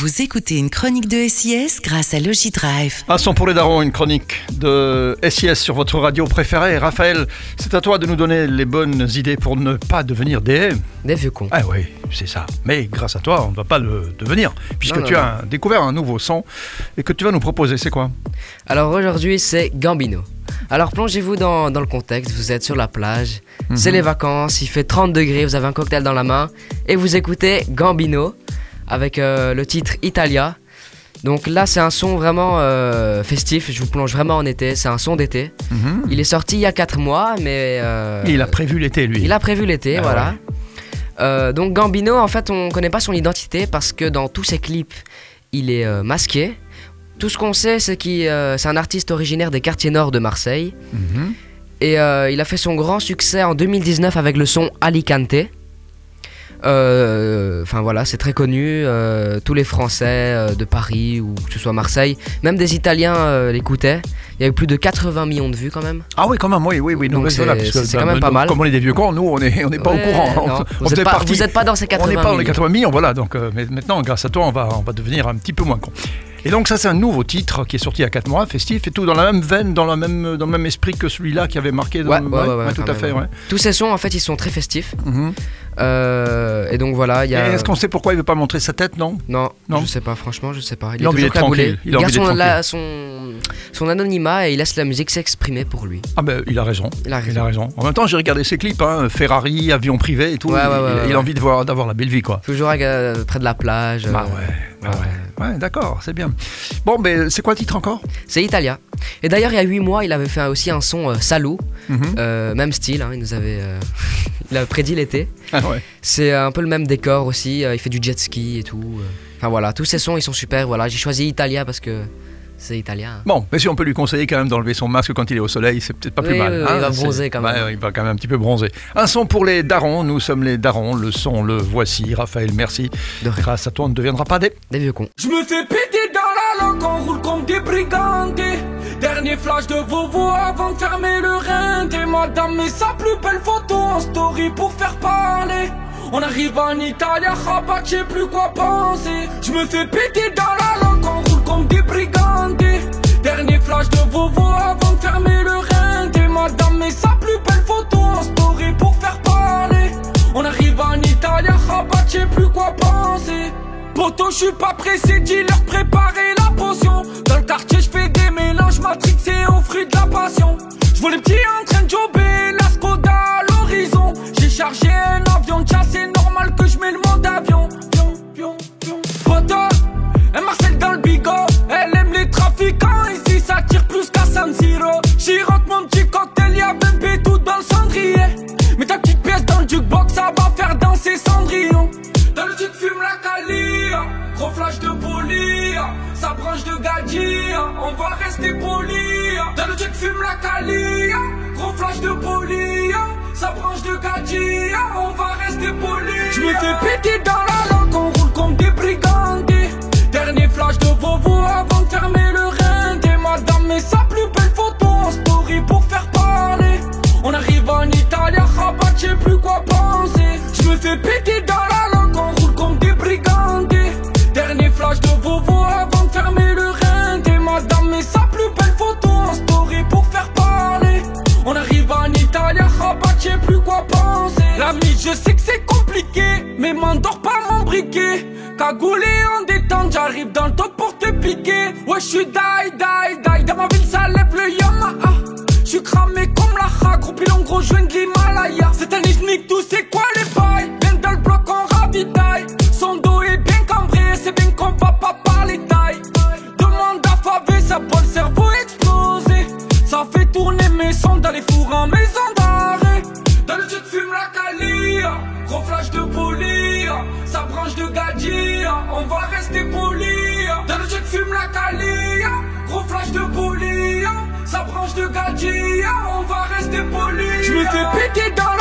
Vous écoutez une chronique de SIS grâce à Logidrive. Un son pour les darons, une chronique de SIS sur votre radio préférée. Raphaël, c'est à toi de nous donner les bonnes idées pour ne pas devenir des... Des vieux cons. Ah oui, c'est ça. Mais grâce à toi, on ne va pas le devenir, puisque Non, non, tu as découvert un nouveau son et que tu vas nous proposer. C'est quoi? Alors aujourd'hui, c'est Gambino. Alors plongez-vous dans, dans le contexte, vous êtes sur la plage, c'est les vacances, il fait 30 degrés, vous avez un cocktail dans la main et vous écoutez Gambino avec euh, le titre Italia. Donc là, c'est un son vraiment euh, festif, je vous plonge vraiment en été, c'est un son d'été. Il est sorti il y a 4 mois, mais... euh, Il a prévu l'été, lui. Il a prévu l'été, Ah voilà. ouais. Euh, donc Gambino, en fait, on connaît pas son identité parce que dans tous ses clips, il est masqué. Tout ce qu'on sait, c'est qu'il c'est un artiste originaire des quartiers nord de Marseille. Mhm. Et il a fait son grand succès en 2019 avec le son Alicante. Euh, Enfin voilà, c'est très connu. euh, tous les Français euh, de Paris ou que ce soit Marseille, même des Italiens l'écoutaient. Il y a eu plus de 80 millions de vues quand même. Ah oui, quand même, oui, oui, oui. Donc c'est- voilà, c'est quand même nous, pas mal. Comme on est des vieux cons, nous, on n'est on est pas Ouais, au courant. non, On- vous on êtes faisait pas- dans ces 80 On n'est pas dans les 000. 80 millions, voilà. Donc mais maintenant, grâce à toi, on va, on va devenir un petit peu moins con. Et donc ça, c'est un nouveau titre qui est sorti il y a 4 mois, festif et tout, dans la même veine, dans, la même, dans le même esprit que celui-là qui avait marqué. Dans Ouais, le- ouais, ouais, ouais, tout à fait. Tous ces sons, en fait, ils sont très festifs. Mhm. Euh, et donc voilà, il y Et a. Est-ce qu'on sait pourquoi il veut pas montrer sa tête, non? Non, Non? je sais pas, franchement, je sais pas. Il a envie toujours tranquille, il a envie garde son, la- son, son anonymat et il laisse la musique s'exprimer pour lui. Ah ben, il a raison. Il a raison. En même temps, j'ai regardé ses clips, hein, Ferrari, avion privé et tout. Ouais, il, ouais, ouais, il- il ouais. a envie de voir, d'avoir la belle vie, quoi. Toujours euh, près de la plage. Bah euh, ouais, bah ouais. d'accord, c'est bien. Bon, ben, c'est quoi le titre encore? C'est Italia. Et d'ailleurs, il y a 8 mois, il avait fait aussi un son euh, Salou. Mhm. Euh, même style, hein, il nous avait. euh, il a prédit l'été. Ah ouais. C'est un peu le même décor aussi. euh, il fait du jet ski et tout. Enfin voilà, tous ces sons, ils sont super. Voilà, j'ai choisi Italia parce que c'est italien. Bon, mais si on peut lui conseiller quand même d'enlever son masque quand il est au soleil, c'est peut-être pas plus Oui, mal. oui, hein, il va bronzer quand même. Ouais, il va quand même un petit peu bronzer. Un son pour les darons, nous sommes les darons, le son, le voici. Raphaël, merci. De rien. Grâce à toi, on ne deviendra pas des... Des vieux cons. Je me fais péter dans la langue, on roule comme des brigands. Dernier flash de Vovo avant de fermer le rein. Et madame met sa plus belle photo en story pour faire parler. On arrive en Italie, à Rabat, je sais plus quoi penser. Je me fais péter dans la langue, on roule comme des. Dernier flash de Vovo avant de fermer le rein. Et madame met sa plus belle photo en story pour faire parler. On arrive en Italie, Rabat, je sais plus quoi penser. Poto, je suis pas pressé, dis-leur préparer la potion. Dans le on va rester poli. Dans le jus fume la calia, gros flash de poli, sa branche de gadji, on va rester poli. Je me fais péter dans m'endors pas mon briquet. Cagoulé en détente, j'arrive dans le top pour te piquer. Ouais, je suis die, die, die. Dans ma ville, ça lève le Yamaha. Je suis cramé comme la ha, gros pilon, gros joint de l'Himalaya. Cette année, je tout, c'est quoi les bails? Viens dans le bloc, on ravitaille. Son dos est bien cambré, c'est bien qu'on va pas parler taille. Demande à ça peut le cerveau exploser. Ça fait tourner mes sons dans les fours en maison de gadji, on va rester poli. Dans le jet fume la calia, gros flash de poli, sa branche de gadji, on va rester poli. Je me fais péter dans